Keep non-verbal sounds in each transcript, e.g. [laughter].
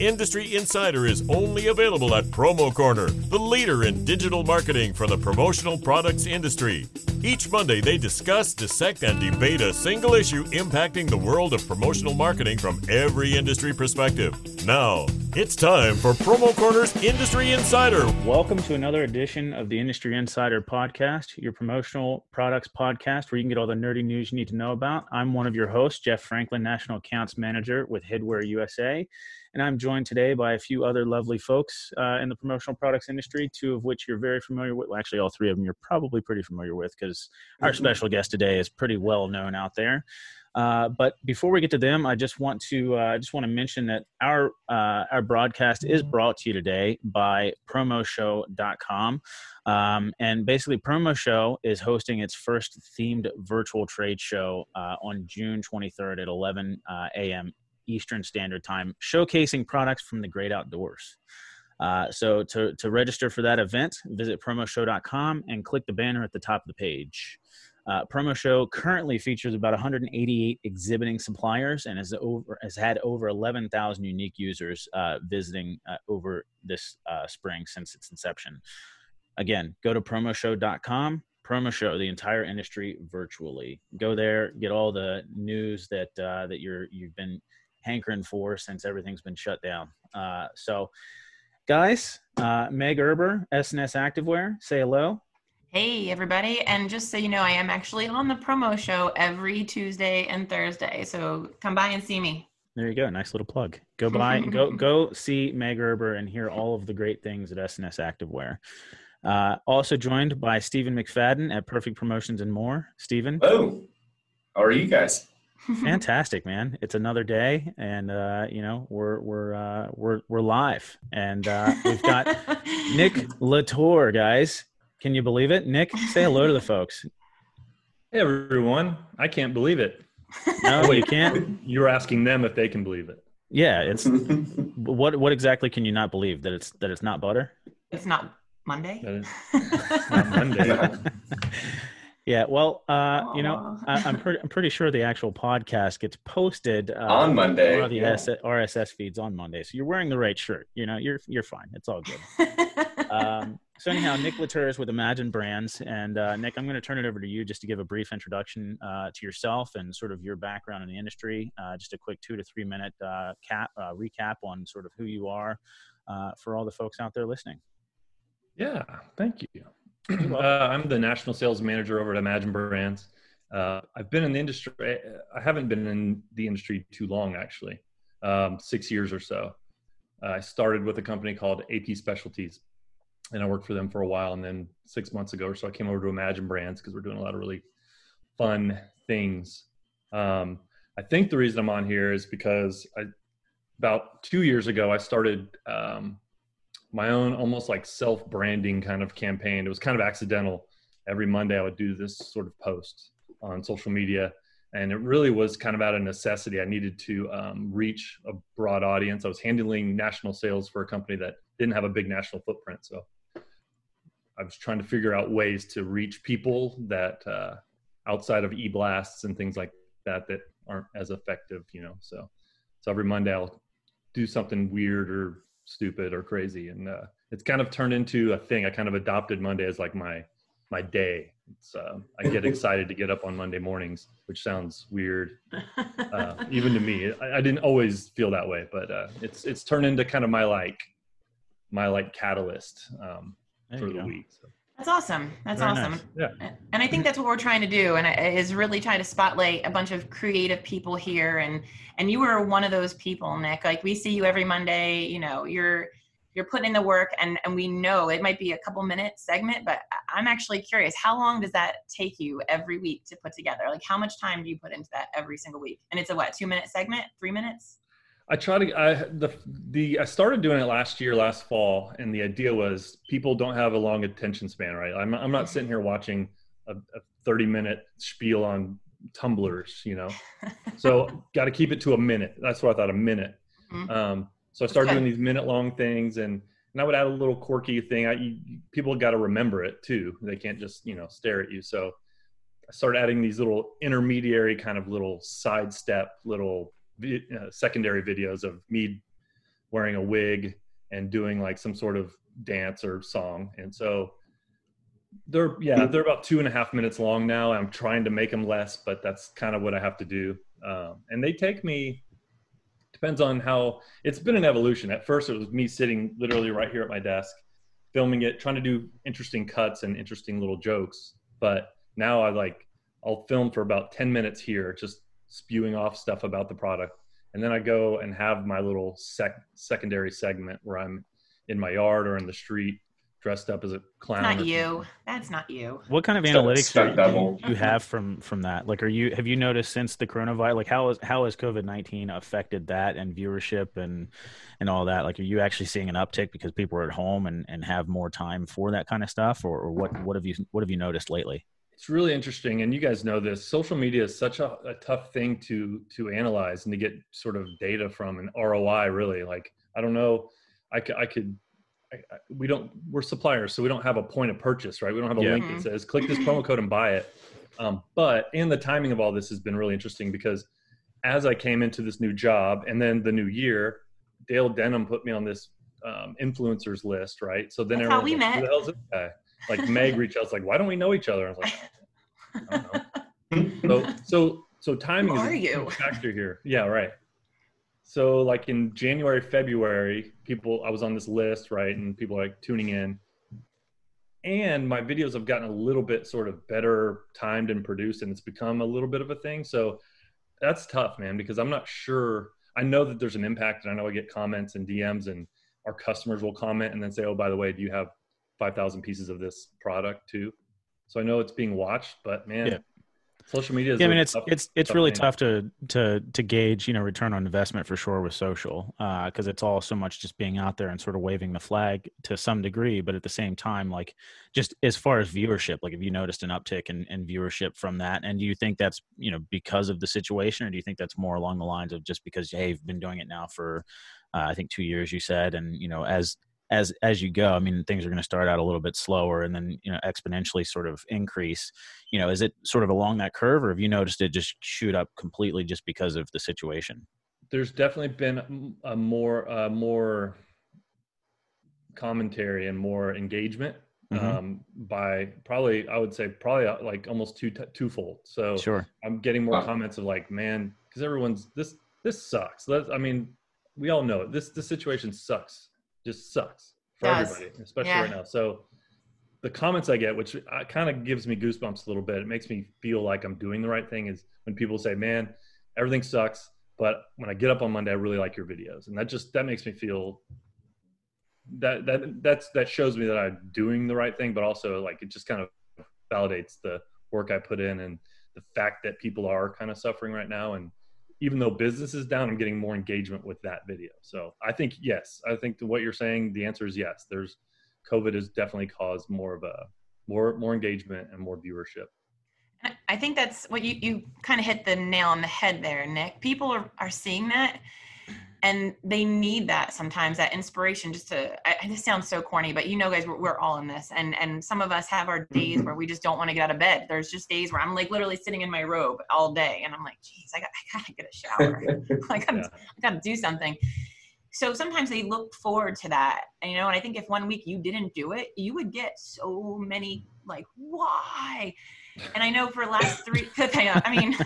Industry Insider is only available at Promo Corner, the leader in digital marketing for the promotional products industry. Each Monday, they discuss, dissect, and debate a single issue impacting the world of promotional marketing from every industry perspective. Now, it's time for Promo Corner's Industry Insider. Welcome to another edition of the Industry Insider podcast, your promotional products podcast where you can get all the nerdy news you need to know about. I'm one of your hosts, Jeff Franklin, National Accounts Manager with Headwear USA. And I'm joined today by a few other lovely folks uh, in the promotional products industry, two of which you're very familiar with. Well, actually, all three of them you're probably pretty familiar with because our mm-hmm. special guest today is pretty well known out there. Uh, but before we get to them, I just want to uh, just want to mention that our uh, our broadcast is brought to you today by PromoShow.com, um, and basically Promo Show is hosting its first themed virtual trade show uh, on June 23rd at 11 uh, a.m. Eastern Standard Time, showcasing products from the great outdoors. Uh, so to, to register for that event, visit promoshow.com and click the banner at the top of the page. Uh, Promo Show currently features about 188 exhibiting suppliers and has over has had over 11,000 unique users uh, visiting uh, over this uh, spring since its inception. Again, go to promoshow.com. Promo Show, the entire industry virtually. Go there, get all the news that uh, that you're you've been hankering for since everything's been shut down. Uh, so, guys, Meg Erber, S&S Activewear, say hello. Hey, everybody. And just so you know, I am actually on the promo show every Tuesday and Thursday. So come by and see me. There you go. Nice little plug. Go by, [laughs] go, go see Meg Erber and hear all of the great things at S&S Activewear. Uh, also joined by Stephen McFadden at Perfect Promotions and More. Stephen. Oh, how are you guys? [laughs] Fantastic, man! It's another day, and uh, you know we're we're uh, we're we're live, and uh, we've got Nick [laughs] Latour, guys. Can you believe it? Nick, say hello to the folks. Hey, everyone. I can't believe it. No, you can't. [laughs] You're asking them if they can believe it. Yeah, it's what what exactly can you not believe that it's that it's not butter? It's not Monday. not Monday. Yeah, well, uh, you know, I, am pretty I'm pretty sure the actual podcast gets posted uh, on Monday. Or the yeah. RSS feeds on Monday, so you're wearing the right shirt. You know, you're you're fine. It's all good. [laughs] um, so anyhow, Nick Latour is with Imagine Brands, and uh, Nick, I'm going to turn it over to you just to give a brief introduction uh, to yourself and sort of your background in the industry. Uh, just a quick two to three minute uh, cap uh, recap on sort of who you are uh, for all the folks out there listening. Yeah, thank you. I'm the national sales manager over at Imagine Brands. I've been in the industry. I haven't been in the industry too long, actually, um, six years or so. I started with a company called AP Specialties and I worked for them for a while. And then six months ago or so, I came over to Imagine Brands because we're doing a lot of really fun things. Um, I think the reason I'm on here is because I, about two years ago, I started um, my own almost like self branding kind of campaign. It was kind of accidental. Every Monday, I would do this sort of post on social media. And it really was kind of out of necessity. I needed to um, reach a broad audience. I was handling national sales for a company that didn't have a big national footprint. So I was trying to figure out ways to reach people that uh, outside of e-blasts and things like that that aren't as effective, you know. So so every Monday I'll do something weird or stupid or crazy, and uh, it's kind of turned into a thing. I kind of adopted Monday as like my my day. It's, uh, I get [laughs] excited to get up on Monday mornings, which sounds weird, [laughs] uh, even to me. I, I, didn't always feel that way, but uh, it's it's turned into kind of my like my like catalyst. Um, for the go. week. So. That's awesome. That's Very awesome. Nice. Yeah. And I think that's what we're trying to do, and is really try to spotlight a bunch of creative people here. And and you were one of those people, Nick. Like we see you every Monday. You know, you're you're putting in the work, and and we know it might be a couple minute segment, but I'm actually curious. How long does that take you every week to put together? Like how much time do you put into that every single week? And it's a what? Two minute segment? Three minutes? I try to I the the I started doing it last year, last fall, and the idea was people don't have a long attention span, right? I'm I'm not sitting here watching a, a 30 minute spiel on tumblers, you know. [laughs] so got to keep it to a minute. That's what I thought, a minute. Mm-hmm. Um, so I started okay. doing these minute long things, and and I would add a little quirky thing. I you, people got to remember it too. They can't just you know stare at you. So I started adding these little intermediary kind of little sidestep little uh, secondary videos of me wearing a wig and doing like some sort of dance or song. And so they're yeah they're about two and a half minutes long now. I'm trying to make them less, but that's kind of what I have to do. Um, and they take me depends on how it's been an evolution. At first, it was me sitting literally right here at my desk, filming it, trying to do interesting cuts and interesting little jokes. But now I like I'll film for about 10 minutes here, just spewing off stuff about the product. And then I go and have my little sec- secondary segment where I'm in my yard or in the street dressed up as a clown. Not you. That's not you. What kind of analytics do [laughs] you have from from that? Like, are you have you noticed since the coronavirus? Like, how is how has COVID nineteen affected that and viewership and and all that? Like, are you actually seeing an uptick because people are at home and and have more time for that kind of stuff, or, or what what have you what have you noticed lately? It's really interesting, and you guys know this. Social media is such a, a tough thing to to analyze and to get sort of data from and ROI. Really, like I don't know, I could, I could I, I, we don't we're suppliers so we don't have a point of purchase right we don't have a yeah. link that says click this promo code and buy it um, but and the timing of all this has been really interesting because as i came into this new job and then the new year dale denham put me on this um, influencers list right so then That's how we like, met. Who the hell's this guy? Like meg reached out like why don't we know each other i was like I don't know. [laughs] so so so timing Who is a factor here yeah right so like in January, February, people I was on this list, right? And people like tuning in. And my videos have gotten a little bit sort of better timed and produced and it's become a little bit of a thing. So that's tough, man, because I'm not sure. I know that there's an impact and I know I get comments and DMs and our customers will comment and then say, "Oh, by the way, do you have 5,000 pieces of this product too?" So I know it's being watched, but man, yeah social media yeah, i mean it's tough, it's it's really thing. tough to to to gauge you know return on investment for sure with social because uh, it's all so much just being out there and sort of waving the flag to some degree but at the same time like just as far as viewership like have you noticed an uptick in, in viewership from that and do you think that's you know because of the situation or do you think that's more along the lines of just because hey you've been doing it now for uh, i think two years you said and you know as as as you go i mean things are going to start out a little bit slower and then you know exponentially sort of increase you know is it sort of along that curve or have you noticed it just shoot up completely just because of the situation there's definitely been a more uh, more commentary and more engagement mm-hmm. um, by probably I would say probably uh, like almost two twofold. So sure, I'm getting more wow. comments of like, man, because everyone's this this sucks. I mean, we all know it. This the situation sucks just sucks for everybody, especially yeah. right now. So the comments I get, which uh, kind of gives me goosebumps a little bit, it makes me feel like I'm doing the right thing. Is when people say, "Man, everything sucks," but when I get up on Monday, I really like your videos, and that just that makes me feel that that that's that shows me that I'm doing the right thing, but also like it just kind of validates the work I put in and the fact that people are kind of suffering right now and even though business is down, I'm getting more engagement with that video. So I think yes, I think to what you're saying, the answer is yes. There's COVID has definitely caused more of a more more engagement and more viewership. I think that's what you you kind of hit the nail on the head there, Nick. People are are seeing that and they need that sometimes that inspiration just to I, this sounds so corny but you know guys we're, we're all in this and and some of us have our days where mm-hmm. we just don't want to get out of bed. There's just days where i'm like literally sitting in my robe all day and i'm like geez i, got, [laughs] I gotta get a shower. [laughs] I gotta yeah. i gotta do something. So sometimes they look forward to that you know and i think if one week you didn't do it you would get so many like why and I know for the last three, [laughs] I mean,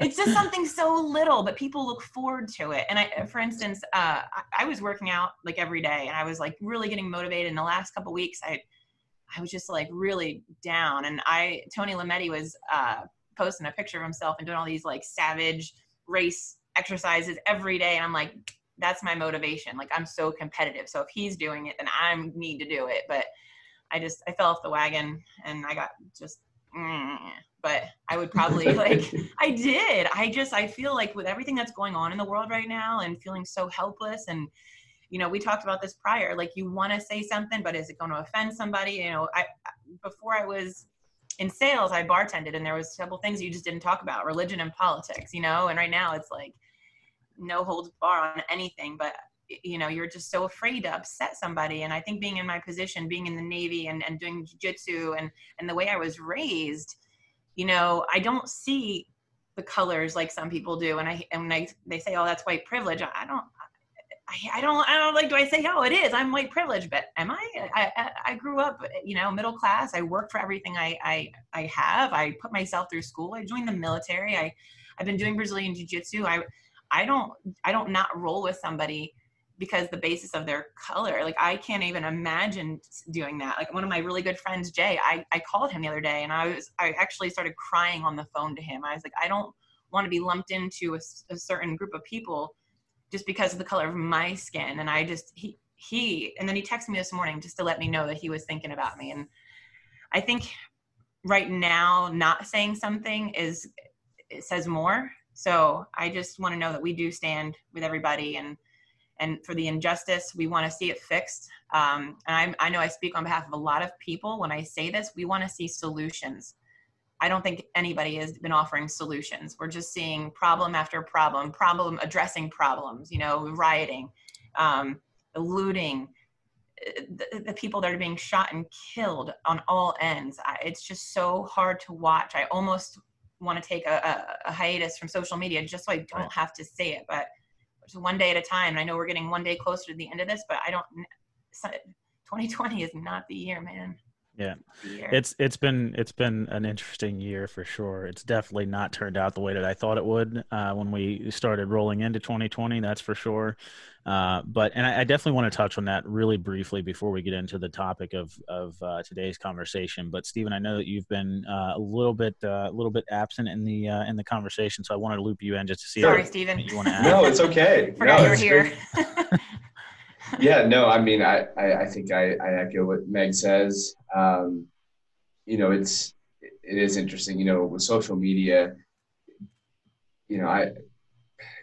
it's just something so little, but people look forward to it. And I, for instance, uh, I, I, was working out like every day and I was like really getting motivated. In the last couple weeks, I, I was just like really down. And I, Tony Lametti was uh, posting a picture of himself and doing all these like savage race exercises every day. And I'm like, that's my motivation. Like I'm so competitive. So if he's doing it, then I need to do it. But I just, I fell off the wagon and I got just mm, but I would probably [laughs] like I did. I just I feel like with everything that's going on in the world right now and feeling so helpless and you know, we talked about this prior like you want to say something but is it going to offend somebody? You know, I before I was in sales, I bartended and there was several things you just didn't talk about, religion and politics, you know, and right now it's like no holds bar on anything, but you know you're just so afraid to upset somebody. And i think being in my position being in the navy and, and doing jiu-jitsu and and the way i was raised you know i don't see the colors like some people do. And i and when I, they say oh that's white privilege. I don't I, don't I don't like do I say oh it is. I'm white privileged but am I? I I grew up you know middle class. I worked for everything I I I have. I put myself through school. I joined the military. I I've been doing Brazilian jiu jitsu I I don't I don't not roll with somebody because the basis of their color like I can't even imagine doing that like one of my really good friends Jay I I called him the other day and I was I actually started crying on the phone to him I was like I don't want to be lumped into a, a certain group of people just because of the color of my skin. And I just, he, he, and then he texted me this morning just to let me know that he was thinking about me. And I think right now, not saying something is, it says more. So I just want to know that we do stand with everybody and, and for the injustice, we want to see it fixed. Um, and I, I know I speak on behalf of a lot of people when I say this. We want to see solutions. I don't think anybody has been offering solutions. We're just seeing problem after problem, problem addressing problems, you know, rioting, um, looting, the, the, people that are being shot and killed on all ends. I, it's just so hard to watch. I almost want to take a, a, a, hiatus from social media just so I don't have to say it, but just one day at a time. I know we're getting one day closer to the end of this, but I don't, 2020 is not the year, man yeah it's it's been it's been an interesting year for sure it's definitely not turned out the way that i thought it would uh, when we started rolling into 2020 that's for sure uh, but and I, I, definitely want to touch on that really briefly before we get into the topic of of uh, today's conversation. But Stephen, I know that you've been uh, a little bit uh, a little bit absent in the uh, in the conversation, so I wanted to loop you in just to see. Sorry, Stephen. You want to [laughs] add. no, it's okay. Forgot no, you were here. [laughs] yeah, no, I mean, I, I, I think I, I, echo what Meg says. Um, you know, it's, it is interesting, you know, with social media, you know, I,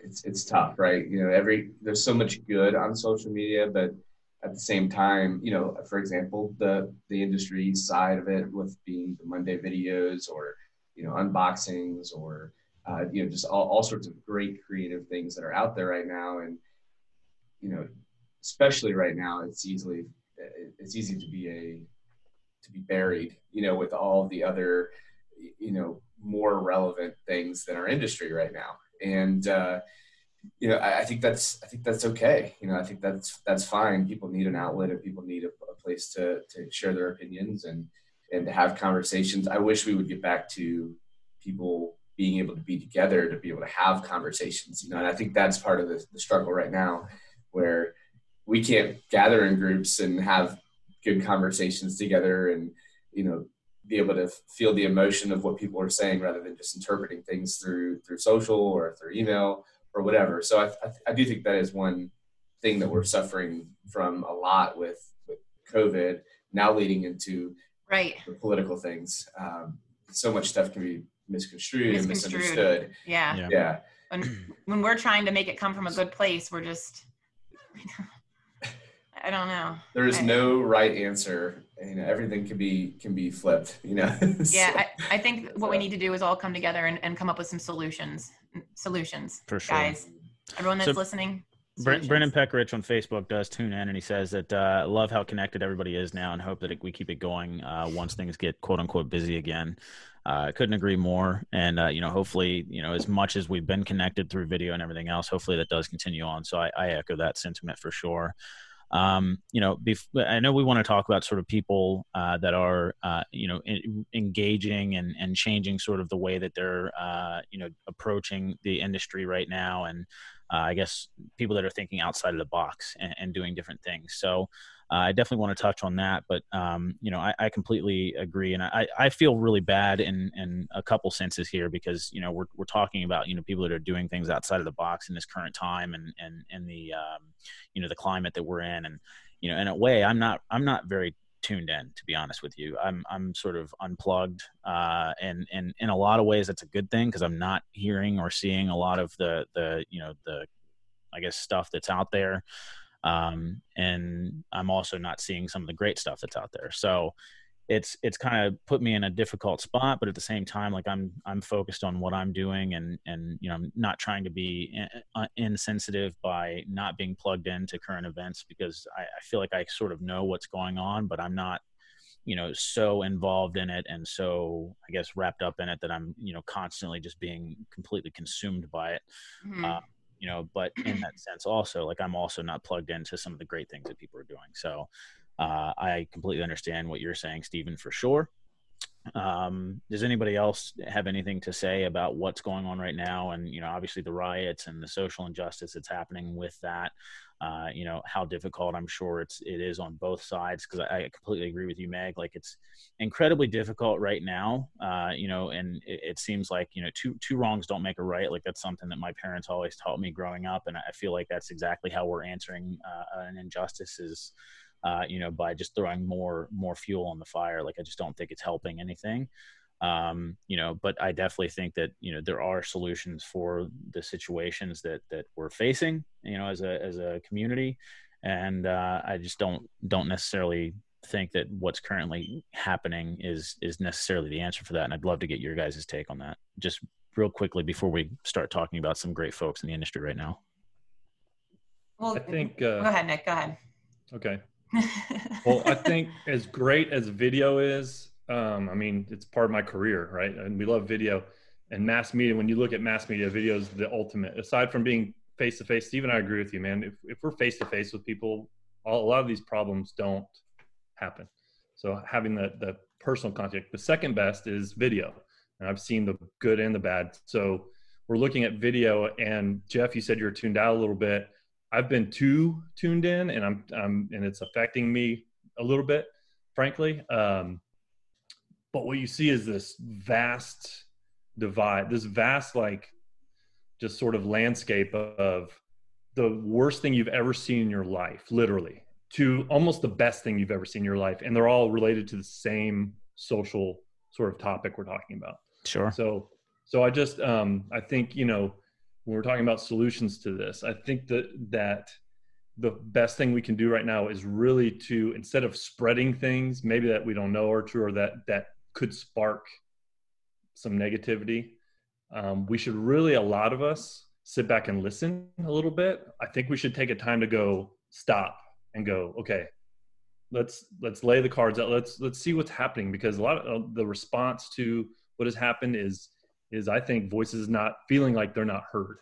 it's, it's tough, right? You know, every, there's so much good on social media, but at the same time, you know, for example, the, the industry side of it with being the Monday videos or, you know, unboxings or, uh, you know, just all, all sorts of great creative things that are out there right now. And, you know, especially right now, it's easily it's easy to be a to be buried, you know, with all the other, you know, more relevant things than our industry right now. And uh, you know, I, I, think that's I think that's okay. You know, I think that's that's fine. People need an outlet, and people need a, a place to to share their opinions and and to have conversations. I wish we would get back to people being able to be together to be able to have conversations. You know, and I think that's part of the, the struggle right now, where we can't gather in groups and have good conversations together and you know be able to feel the emotion of what people are saying rather than just interpreting things through through social or through email or whatever. So i, I, I do think that is one thing that we're suffering from a lot with with covid now leading into right. the political things. Um, so much stuff can be misconstrued, misconstrued. and misunderstood. Yeah. Yeah, yeah. When, when we're trying to make it come from a good place we're just [laughs] I don't know. There is I, no right answer. You know, everything can be can be flipped. You know. [laughs] so, yeah, I, I think what so. we need to do is all come together and, and come up with some solutions. Solutions, for sure, guys. Everyone that's so, listening. Solutions. Brendan Peckerich on Facebook does tune in and he says that uh, love how connected everybody is now and hope that it, we keep it going uh, once things get quote unquote busy again. I uh, couldn't agree more. And, uh, you know, hopefully, you know, as much as we've been connected through video and everything else, hopefully that does continue on. So I, I echo that sentiment for sure. Um, you know, bef- I know we want to talk about sort of people uh, that are, uh, you know, in- engaging and, and changing sort of the way that they're, uh, you know, approaching the industry right now. And uh, I guess people that are thinking outside of the box and, and doing different things. So uh, I definitely want to touch on that, but um, you know, I, I, completely agree, and I, I feel really bad in in a couple senses here because you know we're we're talking about you know people that are doing things outside of the box in this current time and and and the um, you know the climate that we're in, and you know in a way I'm not I'm not very tuned in to be honest with you. I'm i'm sort of unplugged uh and and in a lot of ways that's a good thing because i'm not hearing or seeing a lot of the the you know the i guess stuff that's out there um, and I'm also not seeing some of the great stuff that's out there. So it's it's kind of put me in a difficult spot, but at the same time, like I'm I'm focused on what I'm doing, and and you know I'm not trying to be uh, insensitive by not being plugged into current events because I, I feel like I sort of know what's going on, but I'm not you know so involved in it and so i guess wrapped up in it that i'm you know constantly just being completely consumed by it mm-hmm. uh, you know, but in that sense also, like I'm also not plugged into some of the great things that people are doing. So uh, I completely understand what you're saying, Stephen, for sure. Um, does anybody else have anything to say about what's going on right now? And, you know, obviously the riots and the social injustice that's happening with that, uh, you know, how difficult I'm sure it's, it is on both sides. Cause I, I completely agree with you, Meg. Like it's incredibly difficult right now, uh, you know, and it, it, seems like, you know, two, two wrongs don't make a right. Like that's something that my parents always taught me growing up. And I feel like that's exactly how we're answering uh, an injustice is, uh, you know, by just throwing more more fuel on the fire. Like I just don't think it's helping anything. Um, you know, but I definitely think that you know there are solutions for the situations that that we're facing. You know, as a as a community, and uh, I just don't don't necessarily think that what's currently happening is is necessarily the answer for that. And I'd love to get your guys' take on that. Just real quickly before we start talking about some great folks in the industry right now. Well, I think. Uh, go ahead, Nick. Go ahead. Okay well, I think as great as video is, um, I mean, it's part of my career, right? And we love video and mass media. When you look at mass media, video is the ultimate. Aside from being face to face, Steve and I agree with you, man. If, if we're face to face with people, all, a lot of these problems don't happen. So having the, the personal contact. The second best is video. And I've seen the good and the bad. So we're looking at video. And Jeff, you said you're tuned out a little bit. I've been too tuned in, and I'm, I'm and it's affecting me a little bit, frankly. Um, but what you see is this vast divide, this vast like just sort of landscape of the worst thing you've ever seen in your life, literally, to almost the best thing you've ever seen in your life, and they're all related to the same social sort of topic we're talking about. Sure. So, so I just um, I think you know when we're talking about solutions to this i think that that the best thing we can do right now is really to instead of spreading things maybe that we don't know are true or that that could spark some negativity um, we should really a lot of us sit back and listen a little bit. I think we should take a time to go stop and go okay let's let's lay the cards out. Let's let's see what's happening because a lot of uh, the response to what has happened is is I think voices not feeling like they're not heard,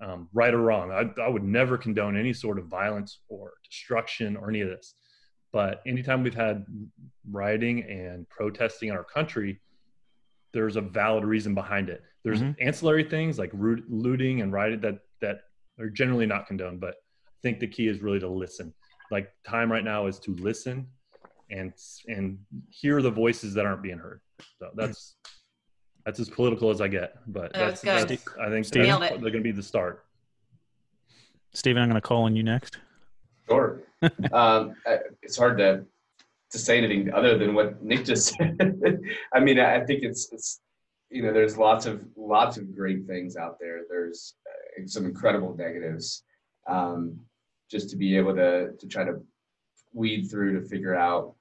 um, right or wrong. I, I would never condone any sort of violence or destruction or any of this. But anytime we've had rioting and protesting in our country, there's a valid reason behind it. There's mm-hmm. ancillary things like looting and rioting that that are generally not condoned. But I think the key is really to listen. Like time right now is to listen and and hear the voices that aren't being heard. So that's that's as political as I get, but that's, that's, that's I think steve they're going to be the start. Stephen, I'm going to call on you next. Sure. [laughs] um, it's hard to to say anything other than what Nick just said. [laughs] I mean, I think it's it's you know there's lots of lots of great things out there. There's uh, some incredible negatives. Um, just to be able to to try to weed through to figure out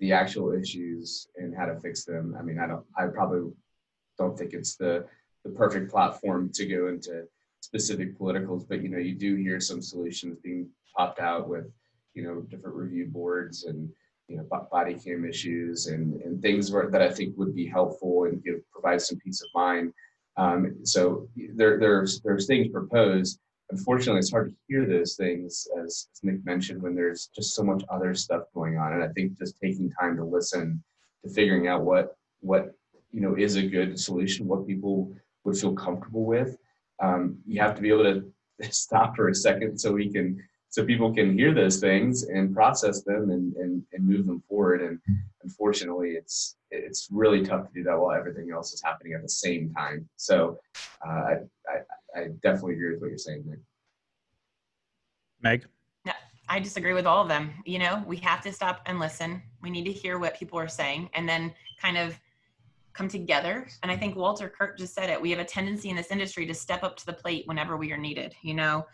the actual issues and how to fix them. I mean, I don't. I probably don't think it's the the perfect platform to go into specific politicals, but you know, you do hear some solutions being popped out with you know different review boards and you know body cam issues and and things where, that I think would be helpful and give provide some peace of mind. Um, so there there's there's things proposed. Unfortunately, it's hard to hear those things as, as Nick mentioned when there's just so much other stuff going on. And I think just taking time to listen to figuring out what what you know is a good solution, what people would feel comfortable with. Um, you have to be able to [laughs] stop for a second so we can so people can hear those things and process them and, and, and move them forward. And unfortunately, it's it's really tough to do that while everything else is happening at the same time. So uh, I, I, I definitely agree with what you're saying, Nick. Meg. Yeah, I disagree with all of them. You know, we have to stop and listen. We need to hear what people are saying, and then kind of come together. And I think Walter Kirk just said it. We have a tendency in this industry to step up to the plate whenever we are needed. You know,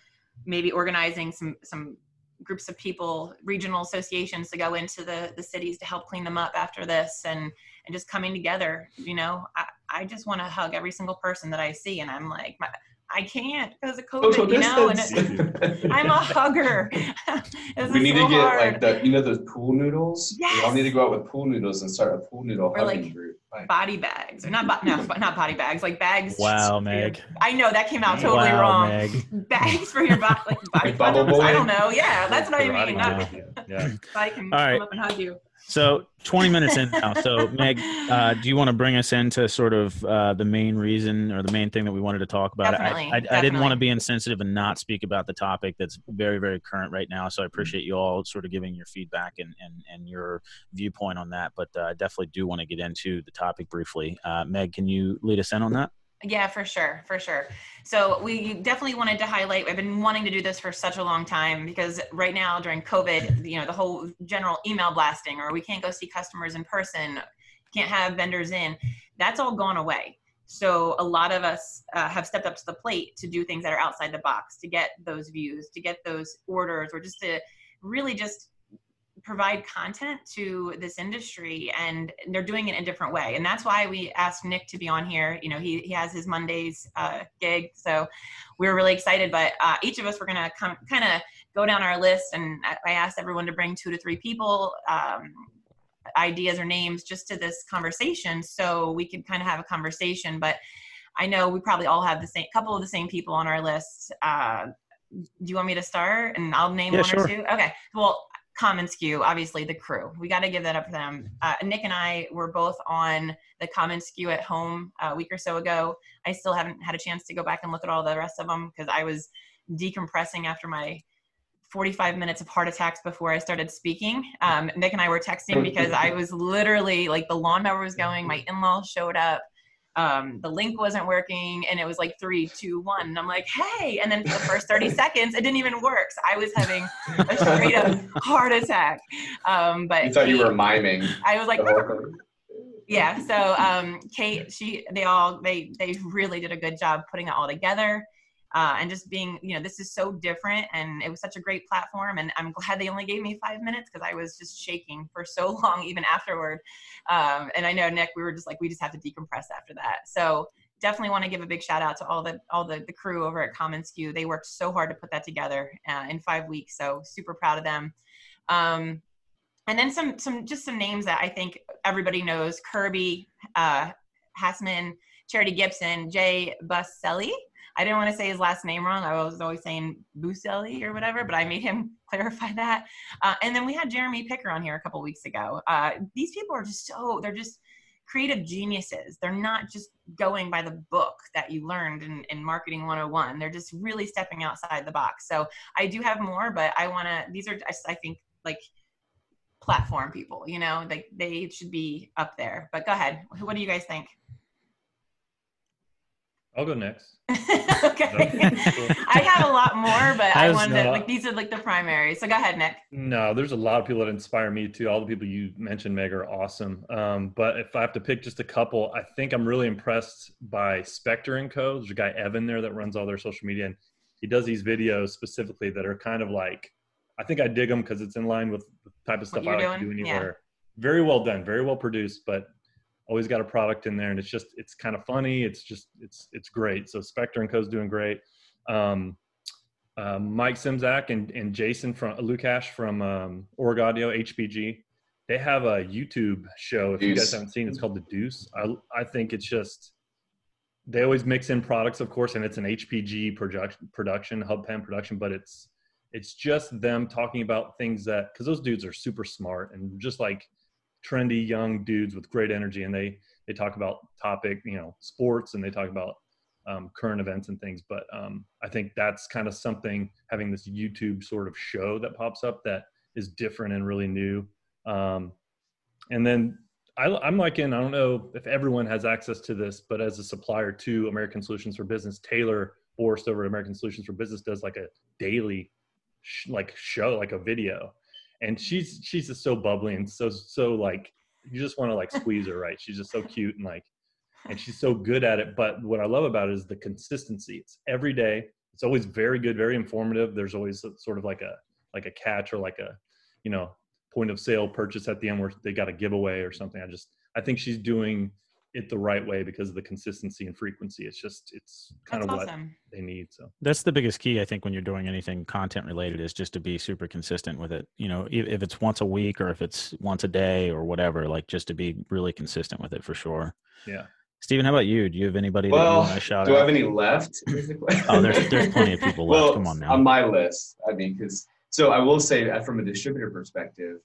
maybe organizing some some groups of people, regional associations to go into the the cities to help clean them up after this, and and just coming together. You know, I I just want to hug every single person that I see, and I'm like, my, I can't because of COVID, you know, and it, I'm a hugger. [laughs] we need so to get hard. like the you know those pool noodles. Yes. We all need to go out with pool noodles and start a pool noodle or like group. Body bags or not bo- no not body bags like bags. Wow, Meg. Your, I know that came out totally wow, wrong. Meg. Bags for your body like body like I don't know. Yeah, that's what I mean. Not, yeah. [clears throat] I can all right. come up and hug you. So 20 minutes in now. So [laughs] Meg, uh, do you want to bring us into sort of uh, the main reason or the main thing that we wanted to talk about? Definitely, I, I, I, didn't want to be insensitive and not speak about the topic that's very, very current right now. So I appreciate you all sort of giving your feedback and, and, and your viewpoint on that. But uh, I definitely do want to get into the topic briefly. Uh, Meg, can you lead us in on that? Yeah, for sure, for sure. So we definitely wanted to highlight. I've been wanting to do this for such a long time because right now during COVID, you know, the whole general email blasting, or we can't go see customers in person, can't have vendors in, that's all gone away. So a lot of us uh, have stepped up to the plate to do things that are outside the box, to get those views, to get those orders, or just to really just provide content to this industry and they're doing it in a different way and that's why we asked nick to be on here you know he, he has his mondays uh, gig so we were really excited but uh, each of us were going to kind of go down our list and i asked everyone to bring two to three people um, ideas or names just to this conversation so we could kind of have a conversation but i know we probably all have the same couple of the same people on our list uh, do you want me to start and I'll name yeah, one sure. or two? Okay. Well, commonsku obviously the crew. We got to give that up for them. Uh, nick and i were both on the commonsku at home a week or so ago. I still haven't had a chance to go back and look at all the rest of them because i was decompressing after my 45 minutes of heart attacks before i started speaking. Um, nick and i were texting because i was literally like the lawnmower was going my in-laws showed up um, the link wasn't working and it was like three, two, one. And I'm like, hey. And then for the first 30 [laughs] seconds, it didn't even work. So I was having a [laughs] straight up heart attack. Um, but you thought Kate, you were miming. I was like, yeah. So um, Kate, she, they all, they, they really did a good job putting it all together uh, and just being, you know, this is so different and it was such a great platform. And I'm glad they only gave me five minutes because I was just shaking for so [laughs] long, even afterward. Um, and I know Nick, we were just like, we just have to decompress after that. So definitely want to give a big shout out to all the all the, the crew over at commonsku. They worked so hard to put that together uh, in five weeks. So super proud of them. Um, and then some some just some names that I think everybody knows: Kirby, uh, Hasseman, Charity Gibson, Jay Buscelli. I didn't want to say his last name wrong. I was always saying Buscelli or whatever, but I made him [laughs] clarify that. Uh, and then we had Jeremy Picker on here a couple weeks ago. Uh, these people are just so, they're just creative geniuses. They're not just going by the book that you learned in, in Marketing 101. They're just really stepping outside the box. So I do have more, but I want to, these are, I think, like, platform people you know like they should be up there but go ahead what do you guys think I'll go next. [laughs] okay. I have a lot more, but I, I wanted to, like these are like the primary. So go ahead, Nick. No, there's a lot of people that inspire me too. All the people you mentioned, Meg, are awesome. Um, but if I have to pick just a couple, I think I'm really impressed by Spector and Co. There's a guy Evan there that runs all their social media, and he does these videos specifically that are kind of like I think I dig them because it's in line with the type of stuff I like doing? to do anywhere. Yeah. Very well done, very well produced, but always got a product in there and it's just it's kind of funny it's just it's it's great. So spector and co's doing great. Um, uh, mike simzak and, and jason from lukash from um, org audio hpg they have a youtube show if deuce. you guys haven't seen it's called the deuce. I, I think it's just they always mix in products of course and it's an hpg production production hub pen production but it's it's just them talking about things that because those dudes are super smart and just like trendy young dudes with great energy and they they talk about topic you know sports and they talk about um, current events and things but um, i think that's kind of something having this youtube sort of show that pops up that is different and really new. Um, and then I, i'm like in i don't know if everyone has access to this but as a supplier to american solutions for business taylor forrest over at american solutions for business does like a daily sh- like show like a video and she's she's just so bubbly and so so like you just want to like squeeze her right? She's just so cute and like and she's so good at it. But what i love about it is the consistency. It's every day it's always very good very informative. There's always sort of like a like a catch or like a you know point of sale purchase at the end where they got a giveaway or something. I just i think she's doing it the right way because of the consistency and frequency. It's just it's kind That's of awesome. what they need. So that's the biggest key I think when you're doing anything content related is just to be super consistent with it. You know, if, if it's once a week or if it's once a day or whatever, like just to be really consistent with it for sure. Yeah. Steven, how about you? Do you have anybody well, that you want to shout do out? Do I have any left? [laughs] oh, there's there's plenty of people left. well, Come on now. On my list, I mean, because so I will say that from a distributor perspective,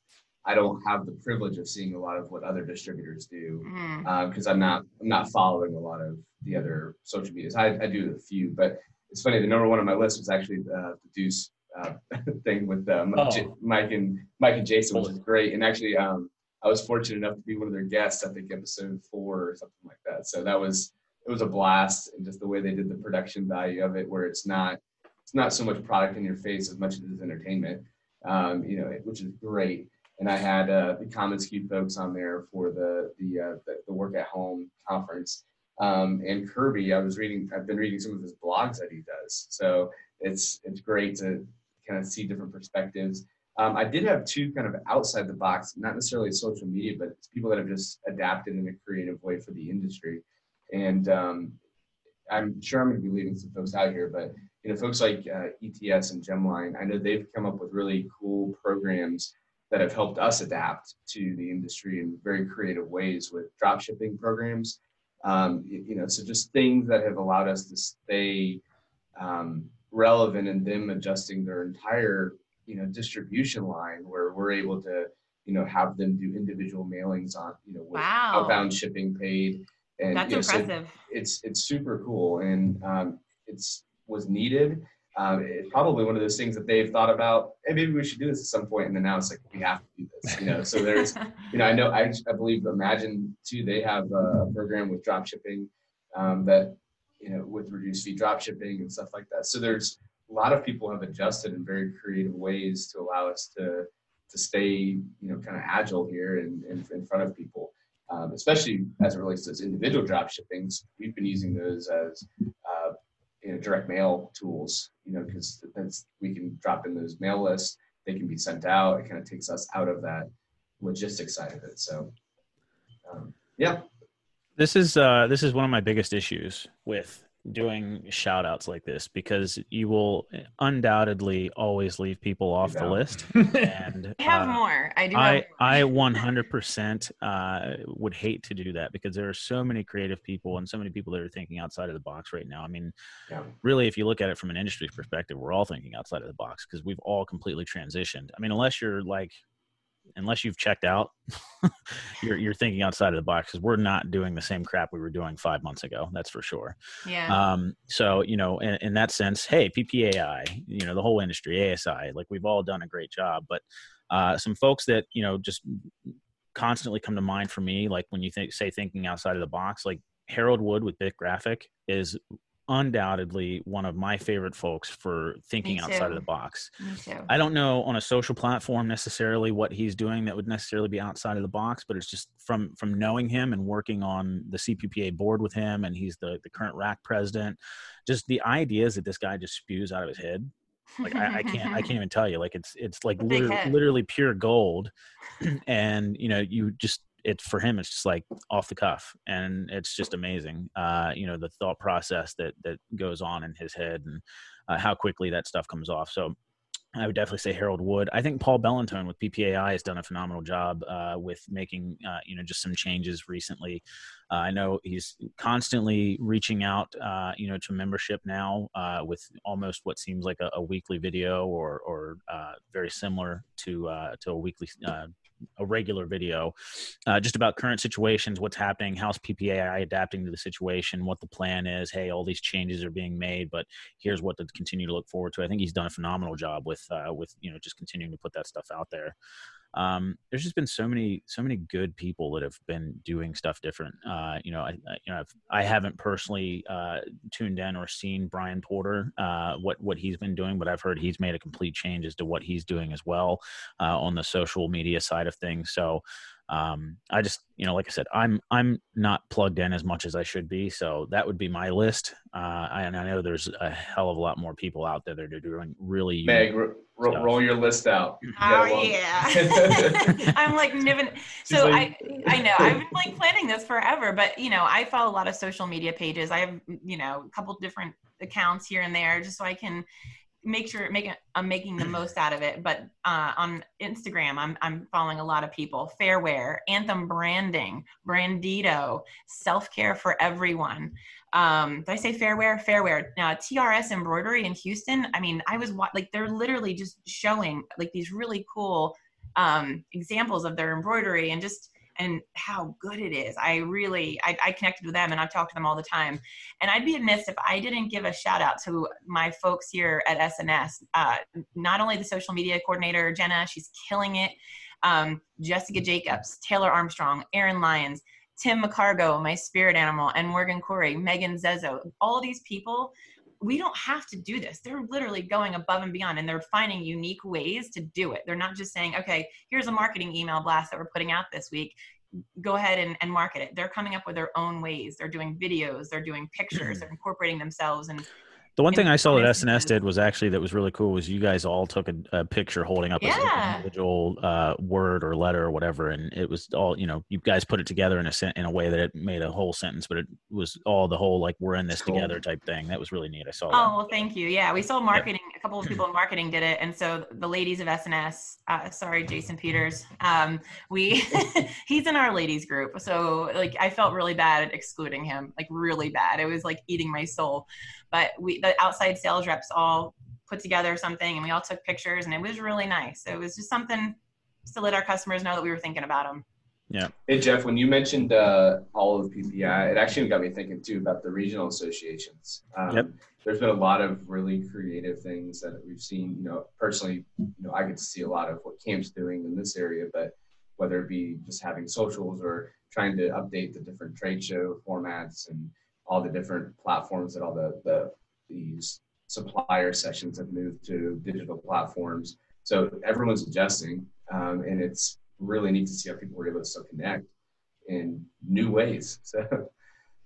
I don't have the privilege of seeing a lot of what other distributors do because mm. uh, I'm not I'm not following a lot of the other social medias. I, I do a few, but it's funny. The number one on my list was actually uh, the Deuce uh, [laughs] thing with um, oh. Mike and Mike and Jason, which is great. And actually, um, I was fortunate enough to be one of their guests. I think episode four or something like that. So that was it was a blast, and just the way they did the production value of it, where it's not it's not so much product in your face as much as it is entertainment. Um, you know, which is great and I had uh, the commonsku folks on there for the the, uh, the, the work at home conference. Um, and Kirby, I was reading, I've been reading some of his blogs that he does. So it's it's great to kind of see different perspectives. Um, I did have two kind of outside the box, not necessarily social media, but people that have just adapted in a creative way for the industry. And um, I'm sure I'm going to be leaving some folks out here, but you know, folks like uh, ETS and Gemline, I know they've come up with really cool programs that have helped us adapt to the industry in very creative ways with drop shipping programs. Um, you know, so just things that have allowed us to stay um, relevant and them adjusting their entire, you know, distribution line where we're able to, you know, have them do individual mailings on, you know, with wow. outbound shipping paid. And that's you know, impressive. So it's it's super cool and um, it's was needed um, it's probably one of those things that they've thought about. Hey, maybe we should do this at some point, and then now it's like we have to do this. You know, so there's, [laughs] you know, I know I, I believe Imagine too. They have a program with drop shipping um, that you know with reduced fee drop shipping and stuff like that. So there's a lot of people have adjusted in very creative ways to allow us to to stay you know kind of agile here and in, front of people. Um, especially as it relates to those individual drop shippings, we've been using those as you know, direct mail tools, you know, because we can drop in those mail lists, they can be sent out. It kind of takes us out of that logistics side of it. So, um, yeah. This is uh, this is one of my biggest issues with doing shout outs like this because you will undoubtedly always leave people off the list. And [laughs] I have uh, more. I do i i [laughs] 100% uh, would hate to do that because there are so many creative people and so many people that are thinking outside of the box right now. I mean yeah. really if you look at it from an industry perspective we're all thinking outside of the box because we've all completely transitioned. I mean unless you're like unless you've checked out, [laughs] you're you're thinking outside of the box because we're not doing the same crap we were doing five months ago. That's for sure. Yeah. Um. So you know, in, in that sense, hey, PPAI, you know, the whole industry, ASI, like we've all done a great job, but uh, some folks that you know just constantly come to mind for me, like when you think say thinking outside of the box, like Harold Wood with Bit Graphic is undoubtedly one of my favorite folks for thinking outside of the box. I don't know on a social platform necessarily what he's doing that would necessarily be outside of the box, but it's just from from knowing him and working on the CPPA board with him, and he's the the current RAC president. Just the ideas that this guy just spews out of his head. Like I, I can't I can't [laughs] even tell you. Like it's it's like literally, literally pure gold, [clears throat] and you know you just it's for him it's just like off the cuff and it's just amazing uh you know the thought process that that goes on in his head and uh, how quickly that stuff comes off so I would definitely say Harold Wood. I think Paul Bellantone with PPAI has done a phenomenal job uh, with making, uh, you know, just some changes recently. Uh, I know he's constantly reaching out, uh, you know, to membership now uh, with almost what seems like a, a weekly video or, or uh, very similar to to a weekly a regular video uh, just about current situations, what's happening, how's PPAI adapting to the situation, what the plan is. Hey, all these changes are being made, but here's what to continue to look forward to. I think he's done a phenomenal job with uh, with you know just continuing to put that stuff out there um, there's just been so many so many good people that have been doing stuff different. Uh, you know, I, I you know I've, I have not personally uh, tuned in or seen Brian Porter uh, what what he's been doing, but I've heard he's made a complete change as to what he's doing as well uh, on the social media side of things. So um, I just, you know, like I said, I'm I'm not plugged in as much as I should be, so that would be my list. Uh, and I know there's a hell of a lot more people out there that are doing really. Meg, ro- roll your list out. You oh yeah, [laughs] I'm like [laughs] nibbing. So like, I I know I've been like planning this forever, but you know I follow a lot of social media pages. I have you know a couple different accounts here and there just so I can make sure make I'm making the most out of it. But uh, on Instagram, I'm I'm following a lot of people. Fairwear, Anthem Branding, Brandito, Self Care for Everyone. Um, did I say Fairwear? Fairwear. Now TRS Embroidery in Houston. I mean, I was like they're literally just showing like these really cool um, examples of their embroidery and just and how good it is. I really, I, I, connected with them and I've talked to them all the time. And I'd be amiss if I didn't give a shout out to my folks here at S&S. Uh, not only the social media coordinator, Jenna, she's killing it. Um, Jessica Jacobs, Taylor Armstrong, Aaron Lyons, Tim McCargo, my spirit animal, and Morgan Corey, Megan Zezo. All these people we don't have to do this. They're literally going above and beyond and they're finding unique ways to do it. They're not just saying, okay, here's a marketing email blast that we're putting out this week. Go ahead and, and market it. They're coming up with their own ways. They're doing videos, they're doing pictures, mm-hmm. they're incorporating themselves and the one thing I saw that S&S did was actually that was really cool was you guys all took a, a picture holding up yeah. a individual uh, word or letter or whatever, and it was all you know. You guys put it together in a in a way that it made a whole sentence, but it was all the whole like we're in this cool. together type thing. That was really neat. I saw. Oh that. well, thank you. Yeah, we saw marketing. A couple of people in marketing did it, and so the ladies of S&S. Uh, sorry, Jason Peters. Um, we [laughs] he's in our ladies group, so like I felt really bad excluding him, like really bad. It was like eating my soul. But we the outside sales reps all put together something and we all took pictures and it was really nice. So it was just something just to let our customers know that we were thinking about them. Yeah. Hey Jeff, when you mentioned uh, all of PPI, it actually got me thinking too about the regional associations. Um, yep. There's been a lot of really creative things that we've seen. You know, personally, you know, I get to see a lot of what Camp's doing in this area, but whether it be just having socials or trying to update the different trade show formats and all the different platforms that all the, the these supplier sessions have moved to digital platforms. So everyone's adjusting, um, and it's really neat to see how people were able to still connect in new ways. [laughs] So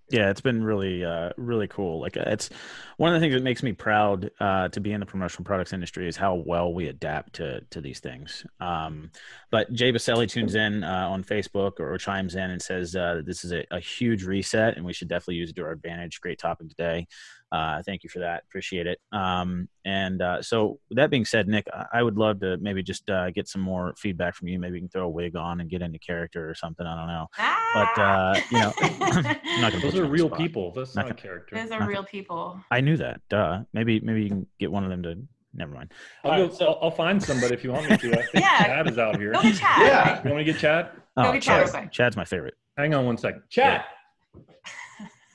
yeah it's been really uh, really cool. Like uh, it's one of the things that makes me proud uh, to be in the promotional products industry is how well we adapt to to these things. Um, but jay baselli tunes in uh, on facebook or, chimes in and says uh, this is a, a, huge reset and we should definitely use it to our advantage. Great topic today uh, thank you for that. Appreciate it. Um, and uh, so, that being said, Nick, I would love to maybe just uh, get some more feedback from you. Maybe you can throw a wig on and get into character or something. I don't know. Ah! But uh, you know, [clears throat] I'm not. Those are real people. That's not, not a character. Those are real people. I knew that. Duh. Maybe maybe you can get one of them to. Never mind. I'll, go, so, I'll, find somebody if you want me to. I [laughs] think yeah. Chad is out here. Go get Chad. Yeah. You want me to get Chad? Oh, Go get Chad. Chad. Chad's my favorite. Hang on one second. Chad.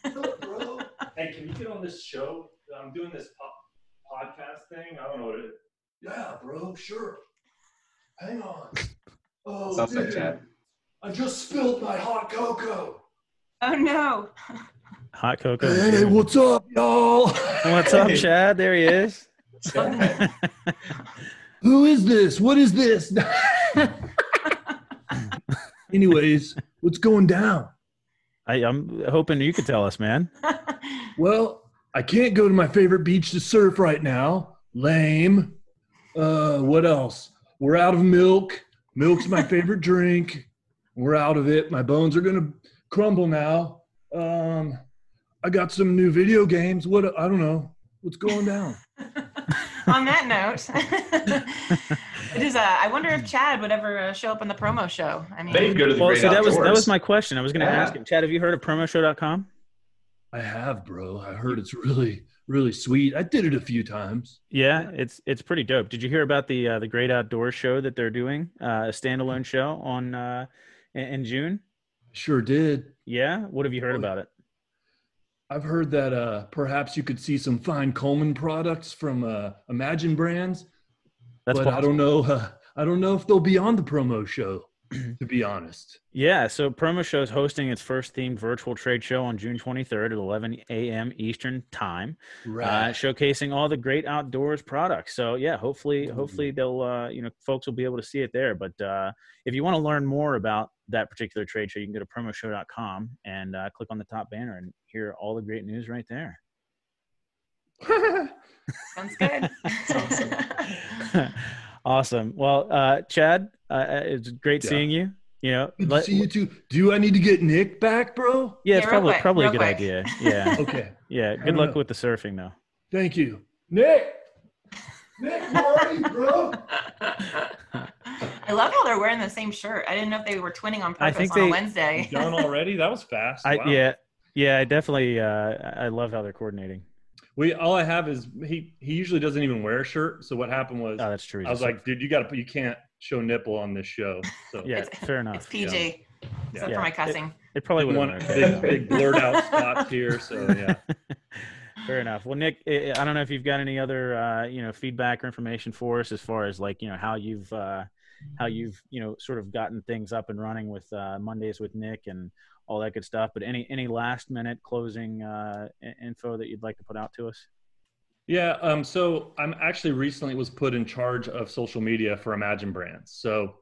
[laughs] hey, can you get on this show? I'm doing this po- podcast thing. I don't know what it is. Yeah, bro, sure. Hang on. Oh, Sounds dude, like Chad. I just spilled my hot cocoa. Oh no. Hot cocoa. Hey, what's up, y'all? What's up, Chad? There he is. Who is this? What is this? [laughs] Anyways, what's going down? I, I'm hoping you could tell us, man. [laughs] Well, I can't go to my favorite beach to surf right now. Lame. Uh, what else? We're out of milk. Milk's my [laughs] favorite drink. We're out of it. My bones are gonna crumble now. Um, I got some new video games. What I don't know. What's going down? [laughs] On that note, [laughs] it is. Uh, I wonder if Chad would ever uh, show up on the promo show. I mean, they go to the well, so that was that was my question. I was going to yeah. ask him. Chad, have you heard of PromoShow.com? I have, bro. I heard it's really, really sweet. I did it a few times. Yeah, it's it's pretty dope. Did you hear about the uh, the Great Outdoor show that they're doing? Uh, a standalone show on uh, in June. Sure did. Yeah. What have you heard about it? I've heard that uh, perhaps you could see some fine Coleman products from uh, Imagine Brands. That's but possible. I don't know. Uh, I don't know if they'll be on the promo show. To be honest. Yeah, so Promo Show is hosting its first themed virtual trade show on June 23rd at 11 a.m. Eastern Time, uh, right. uh, showcasing all the great outdoors products. So yeah, hopefully, mm. hopefully they'll, uh, you know, folks will be able to see it there. But uh, if you want to learn more about that particular trade show, you can go to promoshow.com and uh, click on the top banner and hear all the great news right there. [laughs] Sounds good. awesome. [laughs] awesome. Well, uh, Chad, uh, uh, it's great yeah. seeing you. You know, good let, to see you too. Do I need to get Nick back, bro? Yeah, it's yeah, probably quick, probably a good quick. idea. Yeah. [laughs] okay. Yeah. Good luck know. with the surfing, though. Thank you, Nick. Nick, where are you, bro? [laughs] [laughs] I love how they're wearing the same shirt. I didn't know if they were twinning on purpose I think on they, a Wednesday. Done already? That was fast. I, wow. Yeah, yeah. I definitely. Uh, I love how they're coordinating. We all I have is he. He usually doesn't even wear a shirt. So what happened was, oh, that's true. I was like, dude, you got to. You can't show nipple on this show. So [laughs] yeah, fair [laughs] enough. It's PG. Yeah. Except yeah. for my cussing. It, it probably would one big, big blurred out [laughs] spots here. So yeah. Fair enough. Well, Nick, I don't know if you've got any other uh, you know feedback or information for us as far as like you know how you've uh, how you've you know sort of gotten things up and running with uh, Mondays with Nick and all that good stuff. But any any last minute closing uh, info that you'd like to put out to us? Yeah. Um, so I'm actually recently was put in charge of social media for Imagine Brands. So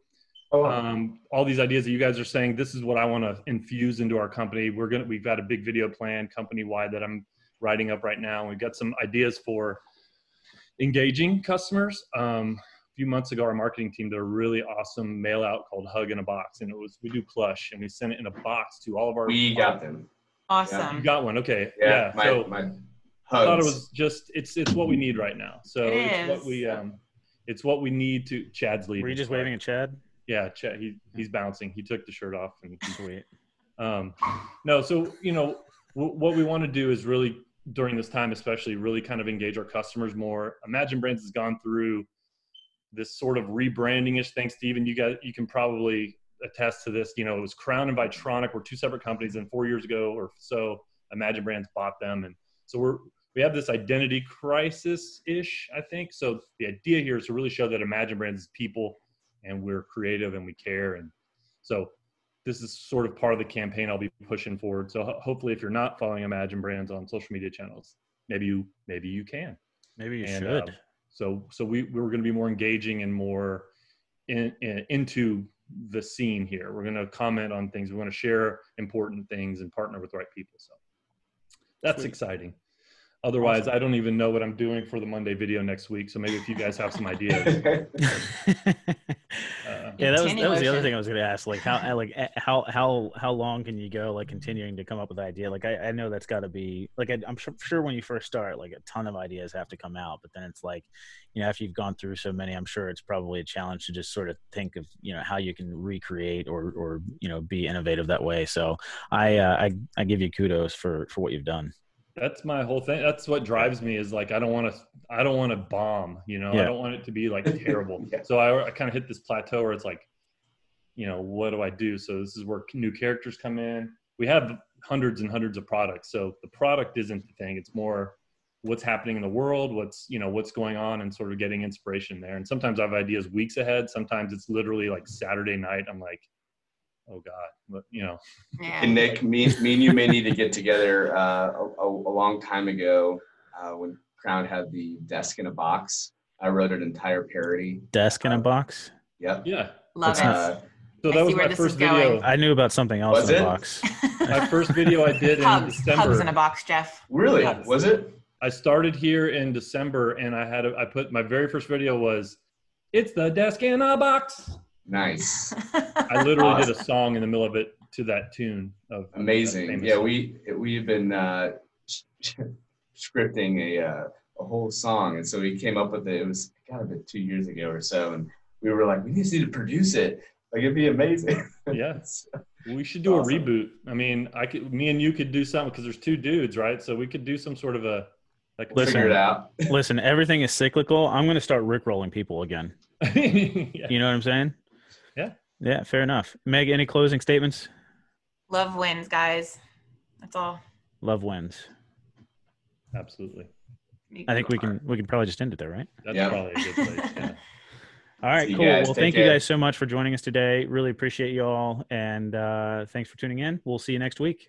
oh, um, all these ideas that you guys are saying, this is what I want to infuse into our company. We're gonna we've got a big video plan company wide that I'm writing up right now. We've got some ideas for engaging customers. Um, a few months ago, our marketing team did a really awesome mail out called Hug in a Box, and it was we do plush, and we sent it in a box to all of our. We got them. Awesome. You got one, okay? Yeah. yeah. My, so, my Hugs. I thought it was just it's it's what we need right now. So it it's is. what we um it's what we need to Chad's lead. Were you just waving at Chad? Yeah, Chad he he's bouncing. He took the shirt off and [laughs] sweet. Um no, so you know w- what we want to do is really during this time especially really kind of engage our customers more. Imagine Brands has gone through this sort of rebranding-ish thing. Steven, you guys you can probably attest to this. You know, it was Crown and Vitronic were two separate companies and 4 years ago or so Imagine Brands bought them and so we're we have this identity crisis ish, I think. So the idea here is to really show that Imagine Brands is people and we're creative and we care. And so this is sort of part of the campaign I'll be pushing forward. So ho- hopefully, if you're not following Imagine Brands on social media channels, maybe you maybe you can. Maybe you and, should. Uh, so so we we're going to be more engaging and more in, in, into the scene here. We're going to comment on things. We want to share important things and partner with the right people. So that's Sweet. exciting. Otherwise, awesome. I don't even know what I'm doing for the Monday video next week. So maybe if you guys have some [laughs] ideas. [laughs] uh, yeah, that was that was the other thing I was going to ask. Like how like eh, how how how long can you go like continuing to come up with an idea? Like I, I know that's got to be like I, am sure, sure when you first start, like a ton of ideas have to come out. But then it's like, you know, after you've gone through so many, I'm sure it's probably a challenge to just sort of think of you know how you can recreate or or you know be innovative that way. So I uh, I I give you kudos for for what you've done that's my whole thing. That's what drives me is like i don't want to i don't want to bomb you know? Yeah. i don't want it to be like [laughs] terrible. Yeah. so i, I kind of hit this plateau where it's like you know what do i do? So this is where new characters come in. We have hundreds and hundreds of products. So the product isn't the thing. It's more what's happening in the world what's you know what's going on and sort of getting inspiration there. And sometimes i have ideas weeks ahead. Sometimes it's literally like saturday night. I'm like oh god but you know yeah. and nick me, me and you may need to get together uh, a, a, long time ago uh, when crown had the desk in a box i wrote an entire parody desk in a box yep yeah love That's it uh, so that was my first video. I knew about something else was in a box. [laughs] my first video I did hugs, in December. Hugs in a box, Jeff. Really? Hugs. Was it? I started here in December, and I had a, I put my very first video was, "It's the desk in a box." Nice. [laughs] I literally awesome. did a song in the middle of it to that tune of amazing. Yeah, we we've been uh, [laughs] scripting a uh, a whole song, and so we came up with it. It was kind of two years ago or so, and we were like, we just need to produce it. Like it'd be amazing. [laughs] Yes. we should do awesome. a reboot. I mean, I could, me and you could do something because there's two dudes, right? So we could do some sort of a like listen, figure it out. listen, everything is cyclical. I'm going to start rickrolling people again. yeah. You know what I'm saying? Yeah. Yeah, fair enough. Meg, any closing statements? Love wins, guys. That's all. Love wins. Absolutely. I think we can we can probably just end it there, right? That's probably a good place. Yeah. [laughs] All right, cool. Well, thank care. you guys so much for joining us today. Really appreciate you all, and uh, thanks for tuning in. We'll see you next week.